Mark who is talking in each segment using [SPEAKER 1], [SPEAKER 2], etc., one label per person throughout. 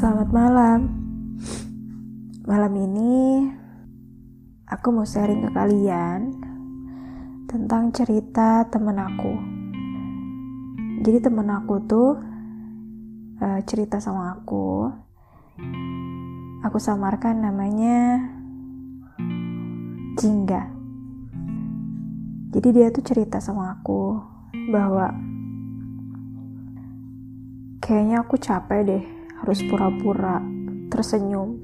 [SPEAKER 1] Selamat malam. Malam ini aku mau sharing ke kalian tentang cerita temen aku. Jadi temen aku tuh uh, cerita sama aku. Aku samarkan namanya Jingga. Jadi dia tuh cerita sama aku bahwa kayaknya aku capek deh harus pura-pura tersenyum,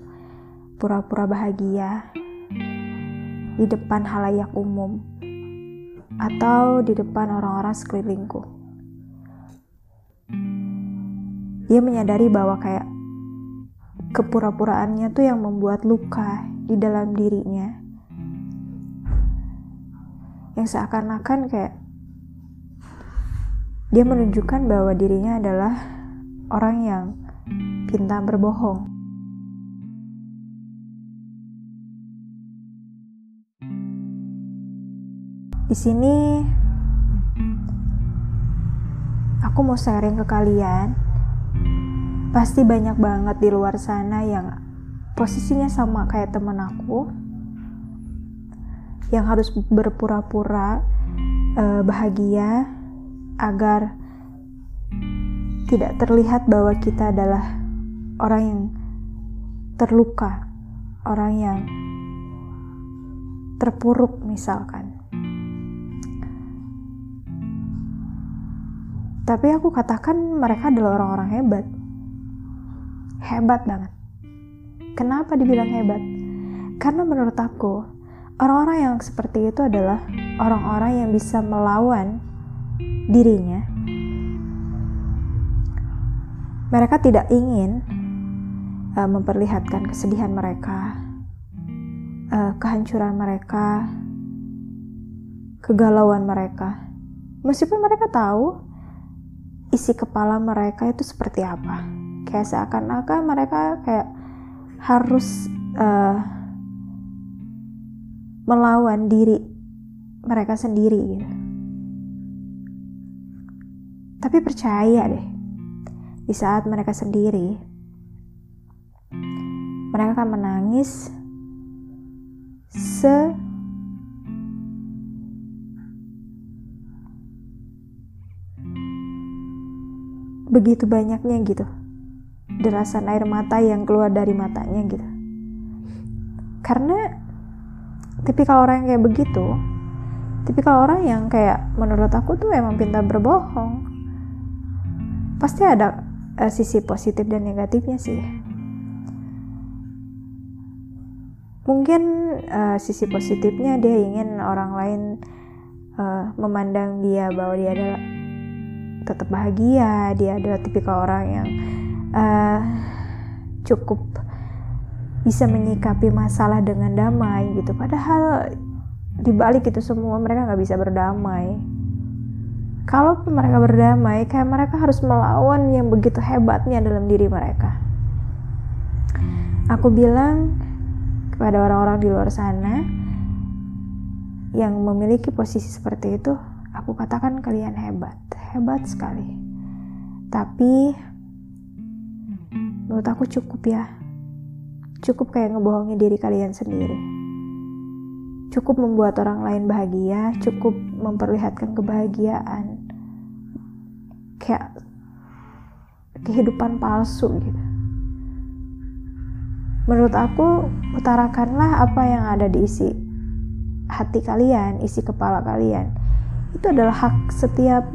[SPEAKER 1] pura-pura bahagia di depan halayak umum atau di depan orang-orang sekelilingku. Dia menyadari bahwa kayak kepura-puraannya tuh yang membuat luka di dalam dirinya. Yang seakan-akan kayak dia menunjukkan bahwa dirinya adalah orang yang pintar berbohong. Di sini aku mau sharing ke kalian. Pasti banyak banget di luar sana yang posisinya sama kayak temen aku yang harus berpura-pura uh, bahagia agar tidak terlihat bahwa kita adalah orang yang terluka, orang yang terpuruk misalkan. Tapi aku katakan mereka adalah orang-orang hebat. Hebat banget. Kenapa dibilang hebat? Karena menurut aku, orang-orang yang seperti itu adalah orang-orang yang bisa melawan dirinya. Mereka tidak ingin uh, memperlihatkan kesedihan mereka, uh, kehancuran mereka, kegalauan mereka. Meskipun mereka tahu isi kepala mereka itu seperti apa, kayak seakan-akan mereka kayak harus uh, melawan diri mereka sendiri gitu. Tapi percaya deh, di saat mereka sendiri, mereka akan menangis se begitu banyaknya gitu. Derasan air mata yang keluar dari matanya gitu. Karena tipikal orang yang kayak begitu tipikal orang yang kayak menurut aku tuh emang pintar berbohong. Pasti ada uh, sisi positif dan negatifnya sih mungkin uh, sisi positifnya dia ingin orang lain uh, memandang dia bahwa dia adalah tetap bahagia dia adalah tipikal orang yang uh, cukup bisa menyikapi masalah dengan damai gitu. Padahal di balik itu semua mereka nggak bisa berdamai. Kalau mereka berdamai kayak mereka harus melawan yang begitu hebatnya dalam diri mereka. Aku bilang kepada orang-orang di luar sana yang memiliki posisi seperti itu, aku katakan kalian hebat, hebat sekali. Tapi menurut aku cukup ya. Cukup kayak ngebohongi diri kalian sendiri. Cukup membuat orang lain bahagia, cukup memperlihatkan kebahagiaan. Kayak kehidupan palsu gitu menurut aku utarakanlah apa yang ada di isi hati kalian, isi kepala kalian. Itu adalah hak setiap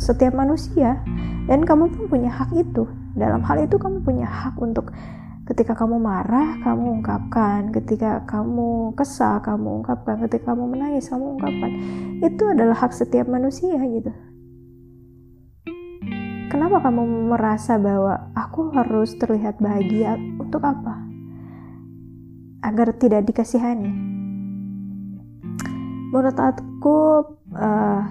[SPEAKER 1] setiap manusia dan kamu pun punya hak itu. Dalam hal itu kamu punya hak untuk ketika kamu marah, kamu ungkapkan, ketika kamu kesal, kamu ungkapkan, ketika kamu menangis, kamu ungkapkan. Itu adalah hak setiap manusia gitu kenapa kamu merasa bahwa aku harus terlihat bahagia untuk apa? Agar tidak dikasihani. Menurut aku, uh,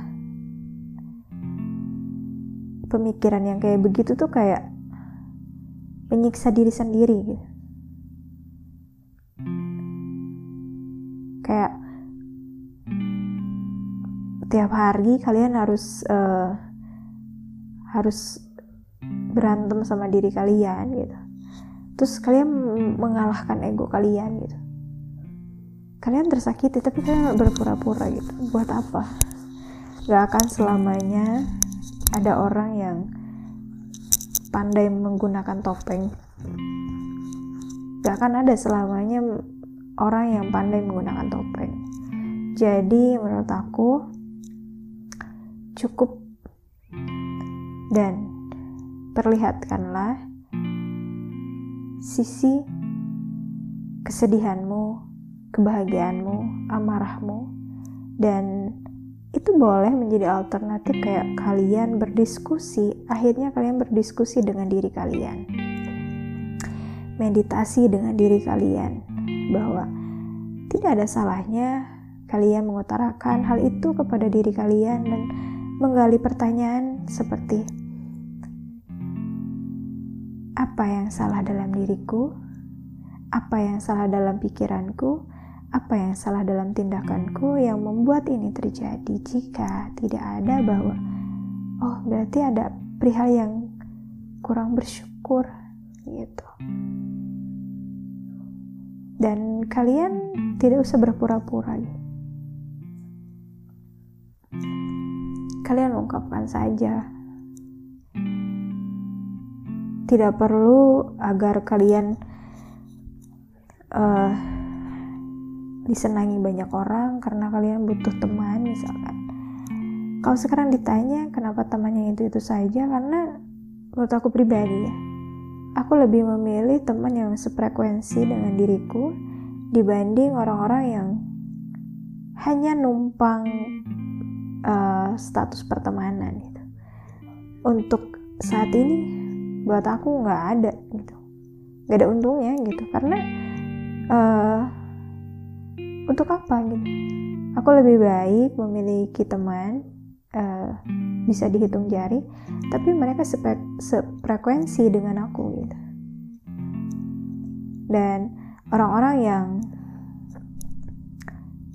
[SPEAKER 1] pemikiran yang kayak begitu tuh kayak menyiksa diri sendiri gitu. Kayak tiap hari kalian harus uh, harus berantem sama diri kalian gitu terus kalian mengalahkan ego kalian gitu. Kalian tersakiti tapi kalian berpura-pura gitu. Buat apa? Gak akan selamanya ada orang yang pandai menggunakan topeng. Gak akan ada selamanya orang yang pandai menggunakan topeng. Jadi menurut aku cukup. Dan perlihatkanlah sisi kesedihanmu kebahagiaanmu, amarahmu, dan itu boleh menjadi alternatif kayak kalian berdiskusi. Akhirnya kalian berdiskusi dengan diri kalian, meditasi dengan diri kalian bahwa tidak ada salahnya kalian mengutarakan hal itu kepada diri kalian dan menggali pertanyaan seperti apa yang salah dalam diriku, apa yang salah dalam pikiranku, apa yang salah dalam tindakanku yang membuat ini terjadi jika tidak ada bahwa oh berarti ada perihal yang kurang bersyukur gitu. Dan kalian tidak usah berpura-pura. Kalian ungkapkan saja tidak perlu agar kalian uh, disenangi banyak orang karena kalian butuh teman misalkan. Kalau sekarang ditanya kenapa temannya itu itu saja? Karena menurut aku pribadi ya aku lebih memilih teman yang sefrekuensi dengan diriku dibanding orang-orang yang hanya numpang uh, status pertemanan gitu. Untuk saat ini buat aku nggak ada gitu. Nggak ada untungnya gitu. Karena uh, untuk apa gitu? Aku lebih baik memiliki teman uh, bisa dihitung jari tapi mereka sepre sefrekuensi dengan aku gitu. Dan orang-orang yang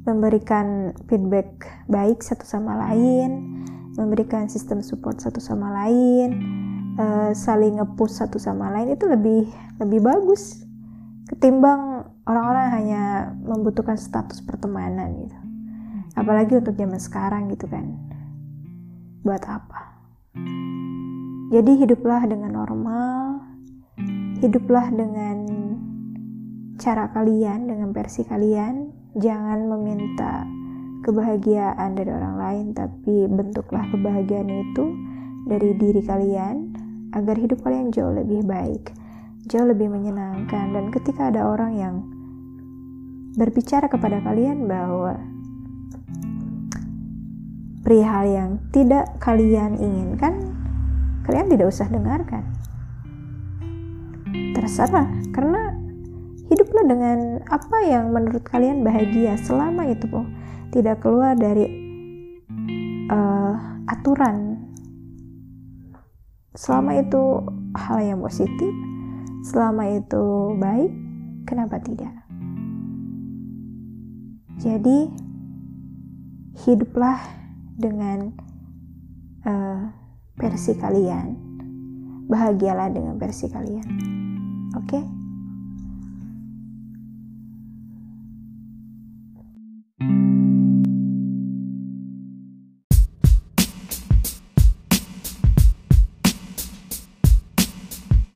[SPEAKER 1] memberikan feedback baik satu sama lain memberikan sistem support satu sama lain uh, saling ngepush satu sama lain itu lebih lebih bagus ketimbang orang-orang hanya membutuhkan status pertemanan gitu. Apalagi untuk zaman sekarang gitu kan. Buat apa? Jadi hiduplah dengan normal hiduplah dengan cara kalian dengan versi kalian. Jangan meminta kebahagiaan dari orang lain tapi bentuklah kebahagiaan itu dari diri kalian agar hidup kalian jauh lebih baik jauh lebih menyenangkan dan ketika ada orang yang berbicara kepada kalian bahwa perihal yang tidak kalian inginkan, kalian tidak usah dengarkan. Terserah, karena hiduplah dengan apa yang menurut kalian bahagia selama itu tidak keluar dari uh, aturan. Selama itu hal yang positif, selama itu baik, kenapa tidak? Jadi, hiduplah dengan uh, versi kalian. Bahagialah dengan versi kalian. Oke? Okay?